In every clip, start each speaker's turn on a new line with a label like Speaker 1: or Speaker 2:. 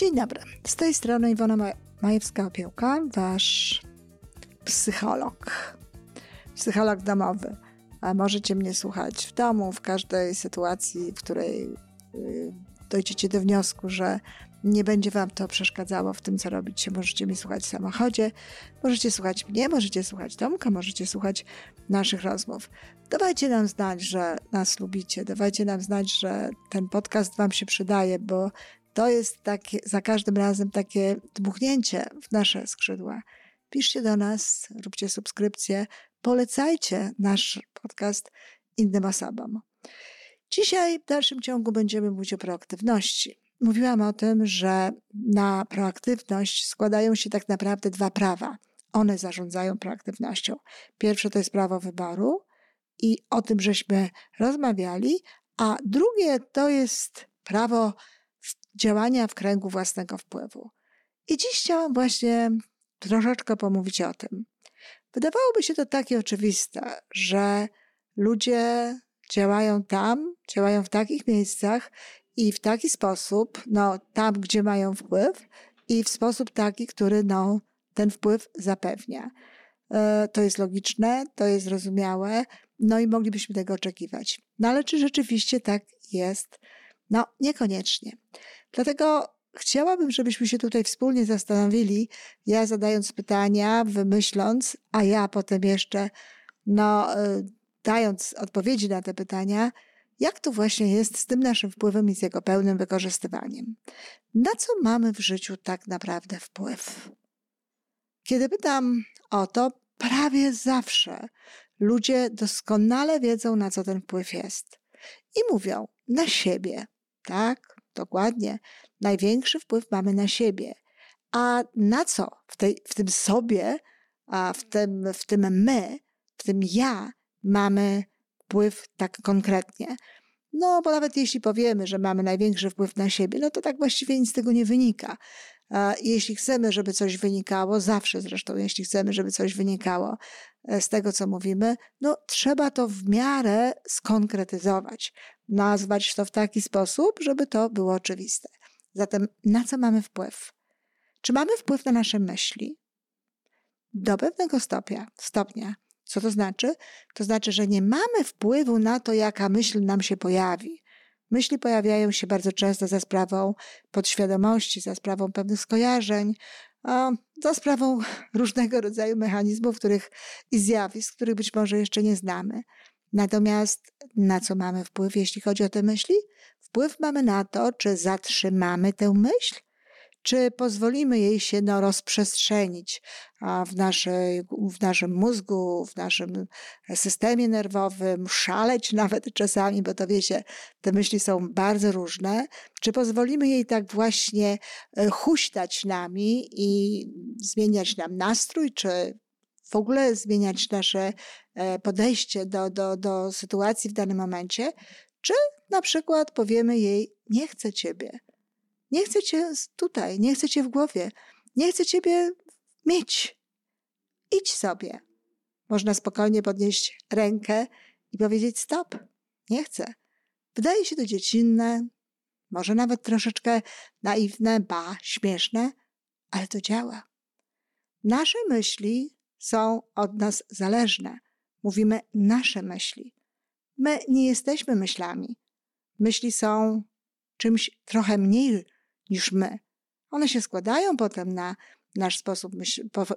Speaker 1: Dzień dobry. Z tej strony Iwona Majewska-Opiełka, wasz psycholog. Psycholog domowy. A możecie mnie słuchać w domu, w każdej sytuacji, w której y, dojdziecie do wniosku, że nie będzie wam to przeszkadzało w tym, co robicie. Możecie mnie słuchać w samochodzie, możecie słuchać mnie, możecie słuchać Tomka, możecie słuchać naszych rozmów. Dawajcie nam znać, że nas lubicie, dawajcie nam znać, że ten podcast wam się przydaje, bo to jest takie, za każdym razem takie dmuchnięcie w nasze skrzydła. Piszcie do nas, róbcie subskrypcję, polecajcie nasz podcast innym osobom. Dzisiaj w dalszym ciągu będziemy mówić o proaktywności. Mówiłam o tym, że na proaktywność składają się tak naprawdę dwa prawa. One zarządzają proaktywnością. Pierwsze to jest prawo wyboru i o tym żeśmy rozmawiali, a drugie to jest prawo działania w kręgu własnego wpływu. I dziś chciałam właśnie troszeczkę pomówić o tym. Wydawałoby się to takie oczywiste, że ludzie działają tam, działają w takich miejscach i w taki sposób, no tam, gdzie mają wpływ i w sposób taki, który no, ten wpływ zapewnia. E, to jest logiczne, to jest zrozumiałe, no i moglibyśmy tego oczekiwać. No ale czy rzeczywiście tak jest? No, niekoniecznie. Dlatego chciałabym, żebyśmy się tutaj wspólnie zastanowili, ja zadając pytania, wymyśląc, a ja potem jeszcze, no, y, dając odpowiedzi na te pytania, jak to właśnie jest z tym naszym wpływem i z jego pełnym wykorzystywaniem. Na co mamy w życiu tak naprawdę wpływ? Kiedy pytam o to, prawie zawsze ludzie doskonale wiedzą, na co ten wpływ jest. I mówią na siebie, tak? Dokładnie. Największy wpływ mamy na siebie. A na co w, tej, w tym sobie, a w tym, w tym my, w tym ja mamy wpływ tak konkretnie? No, bo nawet jeśli powiemy, że mamy największy wpływ na siebie, no to tak właściwie nic z tego nie wynika. Jeśli chcemy, żeby coś wynikało, zawsze zresztą, jeśli chcemy, żeby coś wynikało e, z tego, co mówimy, no trzeba to w miarę skonkretyzować, nazwać to w taki sposób, żeby to było oczywiste. Zatem na co mamy wpływ? Czy mamy wpływ na nasze myśli? Do pewnego stopnia, stopnia. Co to znaczy? To znaczy, że nie mamy wpływu na to, jaka myśl nam się pojawi. Myśli pojawiają się bardzo często za sprawą podświadomości, za sprawą pewnych skojarzeń, za sprawą różnego rodzaju mechanizmów których, i zjawisk, których być może jeszcze nie znamy. Natomiast na co mamy wpływ, jeśli chodzi o te myśli? Wpływ mamy na to, czy zatrzymamy tę myśl, czy pozwolimy jej się no, rozprzestrzenić w, naszej, w naszym mózgu, w naszym systemie nerwowym, szaleć nawet czasami, bo to wiecie, te myśli są bardzo różne, czy pozwolimy jej tak właśnie e, huśtać nami i zmieniać nam nastrój, czy w ogóle zmieniać nasze e, podejście do, do, do sytuacji w danym momencie, czy na przykład powiemy jej: Nie chcę ciebie, nie chcę cię tutaj, nie chcę cię w głowie, nie chcę ciebie mieć. Idź sobie. Można spokojnie podnieść rękę i powiedzieć: Stop, nie chcę. Wydaje się to dziecinne, może nawet troszeczkę naiwne, ba, śmieszne, ale to działa. Nasze myśli są od nas zależne. Mówimy nasze myśli. My nie jesteśmy myślami. Myśli są czymś trochę mniej niż my. One się składają potem na nasz sposób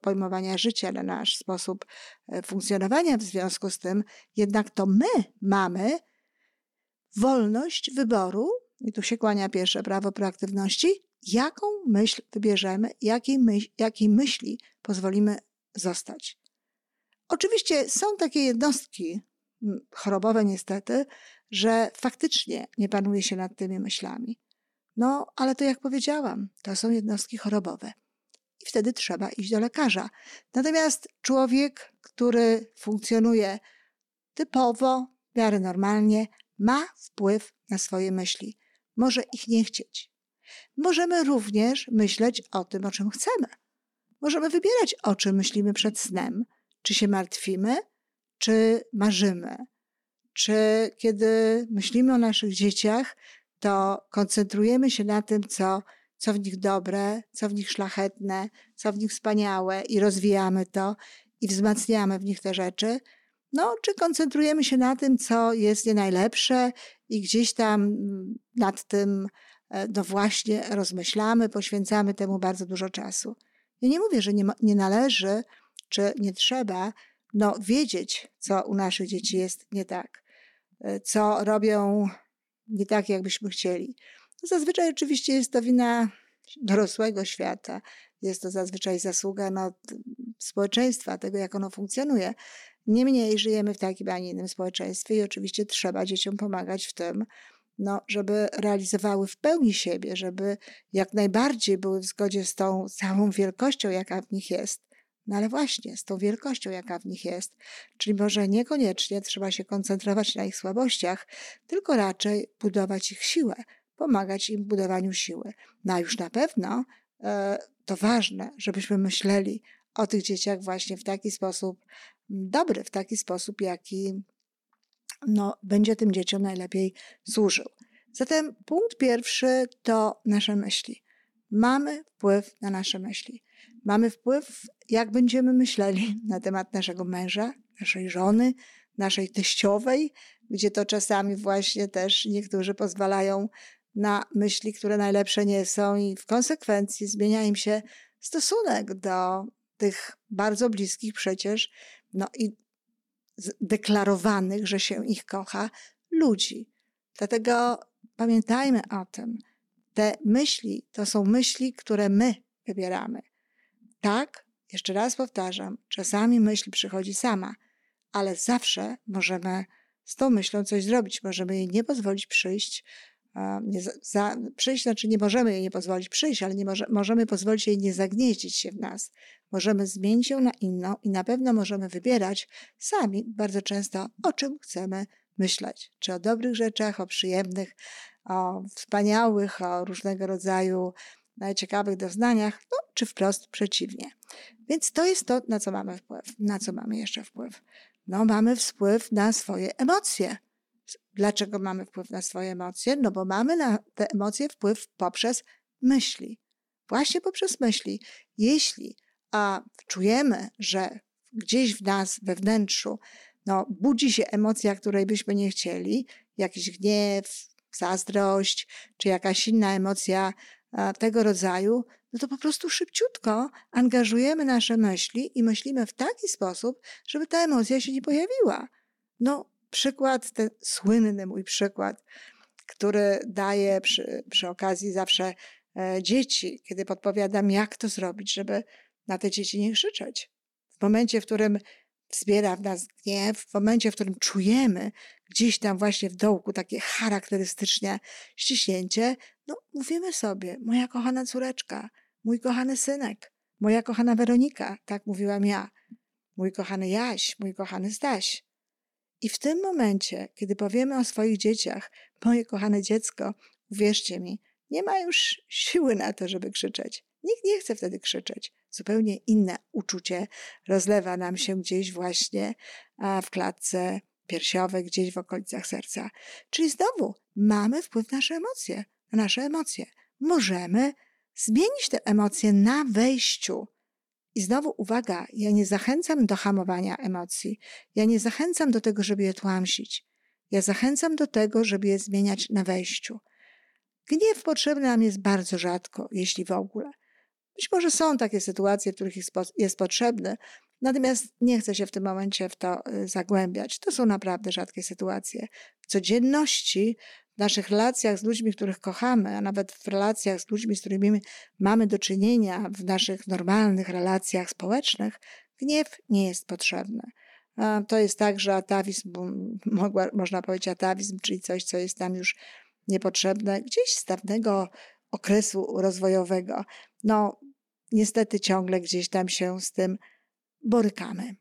Speaker 1: pojmowania życia, na nasz sposób e, funkcjonowania w związku z tym, jednak to my mamy wolność wyboru, i tu się kłania pierwsze prawo proaktywności, jaką myśl wybierzemy, jakiej, myśl, jakiej myśli pozwolimy zostać. Oczywiście są takie jednostki chorobowe niestety, że faktycznie nie panuje się nad tymi myślami. No, ale to jak powiedziałam, to są jednostki chorobowe. I wtedy trzeba iść do lekarza. Natomiast człowiek, który funkcjonuje typowo, w miarę normalnie, ma wpływ na swoje myśli. Może ich nie chcieć. Możemy również myśleć o tym, o czym chcemy. Możemy wybierać, o czym myślimy przed snem. Czy się martwimy, czy marzymy. Czy kiedy myślimy o naszych dzieciach, to koncentrujemy się na tym, co co w nich dobre, co w nich szlachetne, co w nich wspaniałe i rozwijamy to i wzmacniamy w nich te rzeczy, no, czy koncentrujemy się na tym, co jest nie najlepsze i gdzieś tam mm, nad tym, e, no właśnie, rozmyślamy, poświęcamy temu bardzo dużo czasu. Ja nie mówię, że nie, nie należy, czy nie trzeba, no, wiedzieć, co u naszych dzieci jest nie tak, e, co robią nie tak, jakbyśmy chcieli. No, zazwyczaj oczywiście jest to wina dorosłego świata, jest to zazwyczaj zasługa no, społeczeństwa, tego jak ono funkcjonuje. Niemniej żyjemy w takim, a nie innym społeczeństwie i oczywiście trzeba dzieciom pomagać w tym, no, żeby realizowały w pełni siebie, żeby jak najbardziej były w zgodzie z tą całą wielkością, jaka w nich jest. No ale właśnie z tą wielkością, jaka w nich jest. Czyli może niekoniecznie trzeba się koncentrować na ich słabościach, tylko raczej budować ich siłę, pomagać im w budowaniu siły. No a już na pewno e, to ważne, żebyśmy myśleli o tych dzieciach właśnie w taki sposób dobry, w taki sposób, jaki no, będzie tym dzieciom najlepiej służył. Zatem punkt pierwszy to nasze myśli. Mamy wpływ na nasze myśli. Mamy wpływ, jak będziemy myśleli na temat naszego męża, naszej żony, naszej teściowej, gdzie to czasami właśnie też niektórzy pozwalają na myśli, które najlepsze nie są, i w konsekwencji zmienia im się stosunek do tych bardzo bliskich przecież, no i deklarowanych, że się ich kocha, ludzi. Dlatego pamiętajmy o tym. Te myśli to są myśli, które my wybieramy. Tak, jeszcze raz powtarzam, czasami myśl przychodzi sama, ale zawsze możemy z tą myślą coś zrobić. Możemy jej nie pozwolić przyjść, nie za, przyjść, znaczy nie możemy jej nie pozwolić przyjść, ale nie może, możemy pozwolić jej nie zagnieździć się w nas. Możemy zmienić ją na inną i na pewno możemy wybierać sami bardzo często, o czym chcemy myśleć. Czy o dobrych rzeczach, o przyjemnych, o wspaniałych, o różnego rodzaju ciekawych doznaniach, no, czy wprost przeciwnie. Więc to jest to, na co mamy wpływ. Na co mamy jeszcze wpływ? No, mamy wpływ na swoje emocje. Dlaczego mamy wpływ na swoje emocje? No bo mamy na te emocje wpływ poprzez myśli. Właśnie poprzez myśli. Jeśli a czujemy, że gdzieś w nas, we wnętrzu, no, budzi się emocja, której byśmy nie chcieli, jakiś gniew, zazdrość, czy jakaś inna emocja tego rodzaju, no to po prostu szybciutko angażujemy nasze myśli i myślimy w taki sposób, żeby ta emocja się nie pojawiła. No, przykład, ten słynny mój przykład, który daję przy, przy okazji zawsze e, dzieci, kiedy podpowiadam, jak to zrobić, żeby na te dzieci nie krzyczeć. W momencie, w którym wzbiera w nas gniew, w momencie, w którym czujemy gdzieś tam właśnie w dołku takie charakterystycznie ściśnięcie, no mówimy sobie, moja kochana córeczka, mój kochany synek, moja kochana Weronika, tak mówiłam ja, mój kochany Jaś, mój kochany Staś. I w tym momencie, kiedy powiemy o swoich dzieciach, moje kochane dziecko, uwierzcie mi, nie ma już siły na to, żeby krzyczeć. Nikt nie chce wtedy krzyczeć. Zupełnie inne uczucie rozlewa nam się gdzieś właśnie w klatce piersiowej, gdzieś w okolicach serca. Czyli znowu mamy wpływ na nasze emocje, na nasze emocje. Możemy zmienić te emocje na wejściu. I znowu uwaga, ja nie zachęcam do hamowania emocji. Ja nie zachęcam do tego, żeby je tłamsić. Ja zachęcam do tego, żeby je zmieniać na wejściu. Gniew potrzebny nam jest bardzo rzadko, jeśli w ogóle. Być może są takie sytuacje, w których jest potrzebny, natomiast nie chcę się w tym momencie w to y, zagłębiać. To są naprawdę rzadkie sytuacje. W codzienności, w naszych relacjach z ludźmi, których kochamy, a nawet w relacjach z ludźmi, z którymi mamy do czynienia, w naszych normalnych relacjach społecznych, gniew nie jest potrzebny. To jest tak, że atawizm, mogła, można powiedzieć atawizm, czyli coś, co jest nam już niepotrzebne, gdzieś z dawnego okresu rozwojowego. No, niestety ciągle gdzieś tam się z tym borykamy.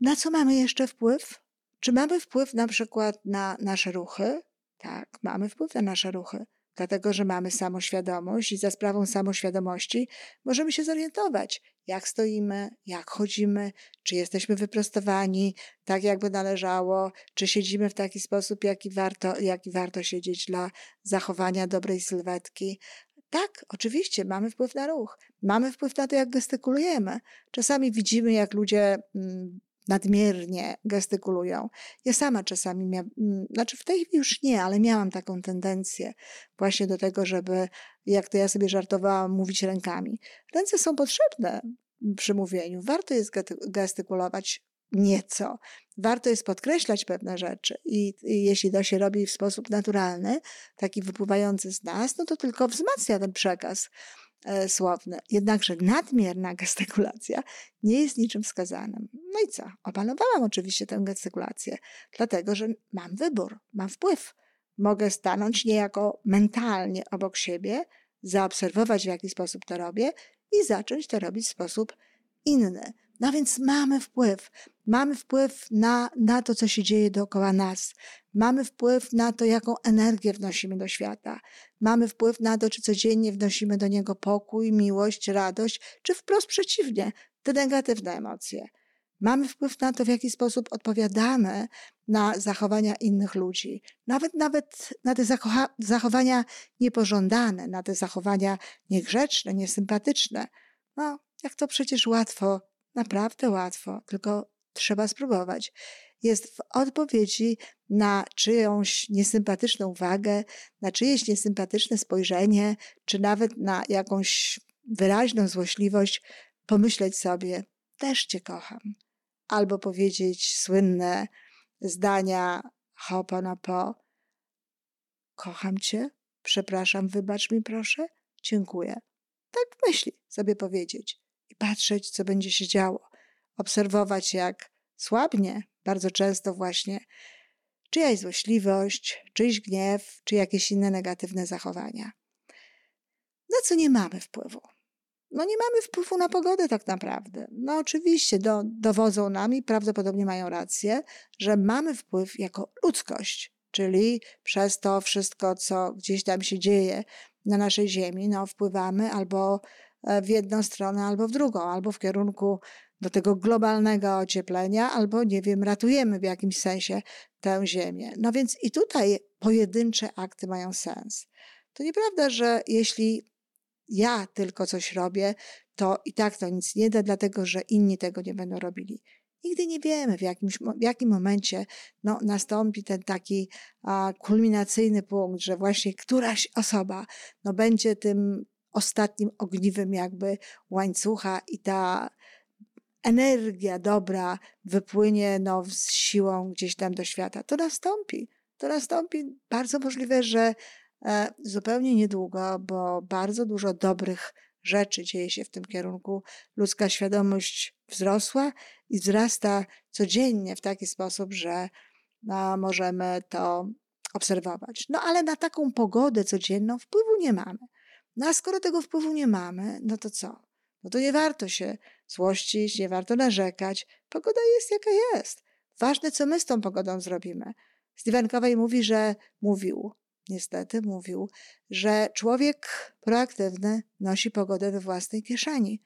Speaker 1: Na co mamy jeszcze wpływ? Czy mamy wpływ na przykład na nasze ruchy? Tak, mamy wpływ na nasze ruchy, dlatego że mamy samoświadomość i za sprawą samoświadomości możemy się zorientować, jak stoimy, jak chodzimy, czy jesteśmy wyprostowani tak, jakby należało, czy siedzimy w taki sposób, jaki warto, jaki warto siedzieć dla zachowania dobrej sylwetki, Tak, oczywiście, mamy wpływ na ruch, mamy wpływ na to, jak gestykulujemy. Czasami widzimy, jak ludzie mm, nadmiernie gestykulują. Ja sama czasami miałam, mm, znaczy w tej chwili już nie, ale miałam taką tendencję właśnie do tego, żeby, jak to ja sobie żartowałam, mówić rękami. Ręce są potrzebne przy mówieniu. Warto jest gestykulować nieco. Warto jest podkreślać pewne rzeczy i, i, jeśli to się robi w sposób naturalny, taki wypływający z nas, no to tylko wzmacnia ten przekaz e, słowny. Jednakże nadmierna gestykulacja nie jest niczym wskazanym. No i co? Opanowałam oczywiście tę gestykulację, dlatego że mam wybór, mam wpływ. Mogę stanąć niejako mentalnie obok siebie, zaobserwować w jaki sposób to robię i zacząć to robić w sposób inny. No więc mamy wpływ. Mamy wpływ na, na to, co się dzieje dookoła nas. Mamy wpływ na to, jaką energię wnosimy do świata. Mamy wpływ na to, czy codziennie wnosimy do niego pokój, miłość, radość, czy wprost przeciwnie, te negatywne emocje. Mamy wpływ na to, w jaki sposób odpowiadamy na zachowania innych ludzi. Nawet, nawet na te zachowania niepożądane, na te zachowania niegrzeczne, niesympatyczne. No, jak to przecież łatwo naprawdę łatwo, tylko trzeba spróbować. Jest w odpowiedzi na czyjąś niesympatyczną uwagę, na czyjeś niesympatyczne spojrzenie, czy nawet na jakąś wyraźną złośliwość, pomyśleć sobie, też Cię kocham. Albo powiedzieć słynne zdania ho'oponopo, kocham Cię, przepraszam, wybacz mi proszę, dziękuję. Tak myśli sobie powiedzieć patrzeć, co będzie się działo. Obserwować, jak słabnie bardzo często właśnie czyjaś złośliwość, czyjś gniew, czy jakieś inne negatywne zachowania. Na co nie mamy wpływu? No nie mamy wpływu na pogodę tak naprawdę. No oczywiście do, dowodzą nam i prawdopodobnie mają rację, że mamy wpływ jako ludzkość, czyli przez to wszystko, co gdzieś tam się dzieje na naszej ziemi, no wpływamy albo w jedną stronę albo w drugą, albo w kierunku do tego globalnego ocieplenia, albo nie wiem, ratujemy w jakimś sensie tę ziemię. No więc i tutaj pojedyncze akty mają sens. To nieprawda, że jeśli ja tylko coś robię, to i tak to nic nie da, dlatego że inni tego nie będą robili. Nigdy nie wiemy, w, jakimś, w jakim momencie no, nastąpi ten taki a, kulminacyjny punkt, że właśnie któraś osoba no, będzie tym ostatnim ogniwem jakby łańcucha i ta energia dobra wypłynie no, z siłą gdzieś tam do świata. To nastąpi. To nastąpi. Bardzo możliwe, że e, zupełnie niedługo, bo bardzo dużo dobrych rzeczy dzieje się w tym kierunku. Ludzka świadomość wzrosła i wzrasta codziennie w taki sposób, że no, możemy to obserwować. No ale na taką pogodę codzienną wpływu nie mamy. No a skoro tego wpływu nie mamy, no to co? No to nie warto się złościć, nie warto narzekać. Pogoda jest jaka jest. Ważne, co my z tą pogodą zrobimy. Stephen Covey mówi, że mówił, niestety mówił, że człowiek proaktywny nosi pogodę we własnej kieszeni.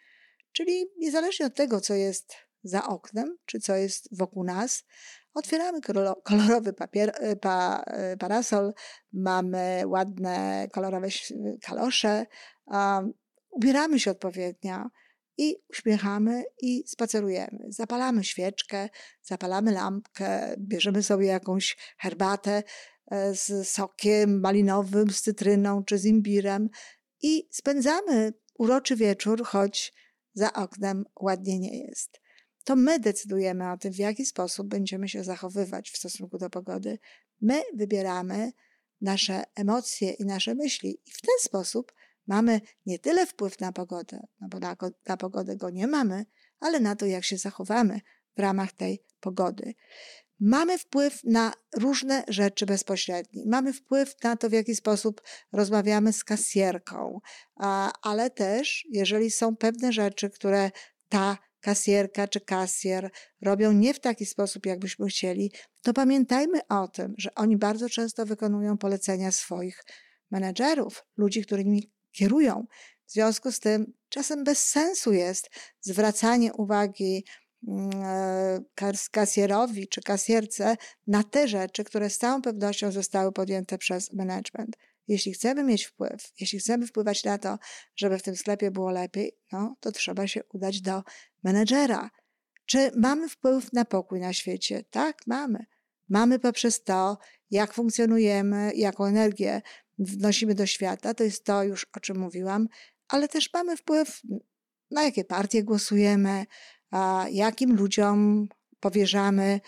Speaker 1: Czyli niezależnie od tego, co jest za oknem, czy co jest wokół nas, Otwieramy kolorowy papier, e, pa, e, parasol, mamy ładne kolorowe kalosze, um, ubieramy się odpowiednio i uśmiechamy i spacerujemy. Zapalamy świeczkę, zapalamy lampkę, bierzemy sobie jakąś herbatę e, z sokiem malinowym, z cytryną czy z imbirem i spędzamy uroczy wieczór, choć za oknem ładnie nie jest to my decydujemy o tym, w jaki sposób będziemy się zachowywać w stosunku do pogody. My wybieramy nasze emocje i nasze myśli, i w ten sposób mamy nie tyle wpływ na pogodę, no bo na, na pogodę go nie mamy, ale na to, jak się zachowamy w ramach tej pogody. Mamy wpływ na różne rzeczy bezpośrednie. Mamy wpływ na to, w jaki sposób rozmawiamy z kasjerką, ale też, jeżeli są pewne rzeczy, które ta kasjerka czy kasjer robią nie w taki sposób, jakbyśmy chcieli, to pamiętajmy o tym, że oni bardzo często wykonują polecenia swoich menedżerów, ludzi, którymi kierują. W związku z tym czasem bez sensu jest zwracanie uwagi mm, e, kasjerowi czy kasjerce na te rzeczy, które z całą pewnością zostały podjęte przez management. Jeśli chcemy mieć wpływ, jeśli chcemy wpływać na to, żeby w tym sklepie było lepiej, no to trzeba się udać do menedżera. Czy mamy wpływ na pokój na świecie? Tak, mamy. Mamy poprzez to, jak funkcjonujemy, jaką energię wnosimy do świata, to jest to już, o czym mówiłam, ale też mamy wpływ na jakie partie głosujemy, jakim ludziom powierzamy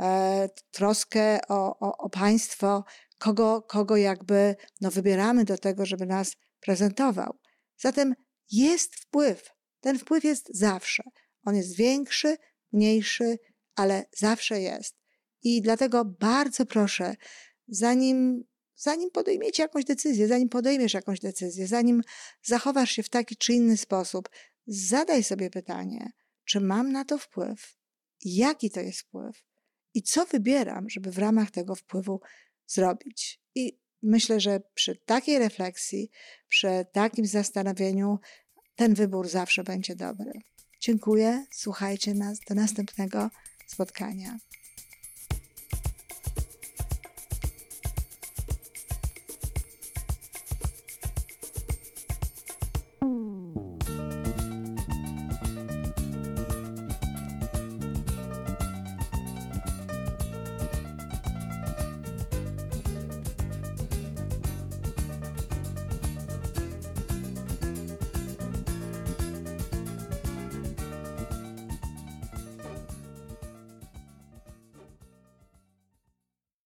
Speaker 1: e, troskę o, o, o państwo, kogo, kogo jakby no, wybieramy do tego, żeby nas prezentował. Zatem jest wpływ. Ten wpływ jest zawsze. On jest większy, mniejszy, ale zawsze jest. I dlatego bardzo proszę, zanim, zanim podejmiecie jakąś decyzję, zanim podejmiesz jakąś decyzję, zanim zachowasz się w taki czy inny sposób, zadaj sobie pytanie, czy mam na to wpływ? Jaki to jest wpływ? I co wybieram, żeby w ramach tego wpływu zrobić? I myślę, że przy takiej refleksji, przy takim zastanowieniu, ten wybór zawsze będzie dobry. Dziękuję. Słuchajcie nas do następnego spotkania.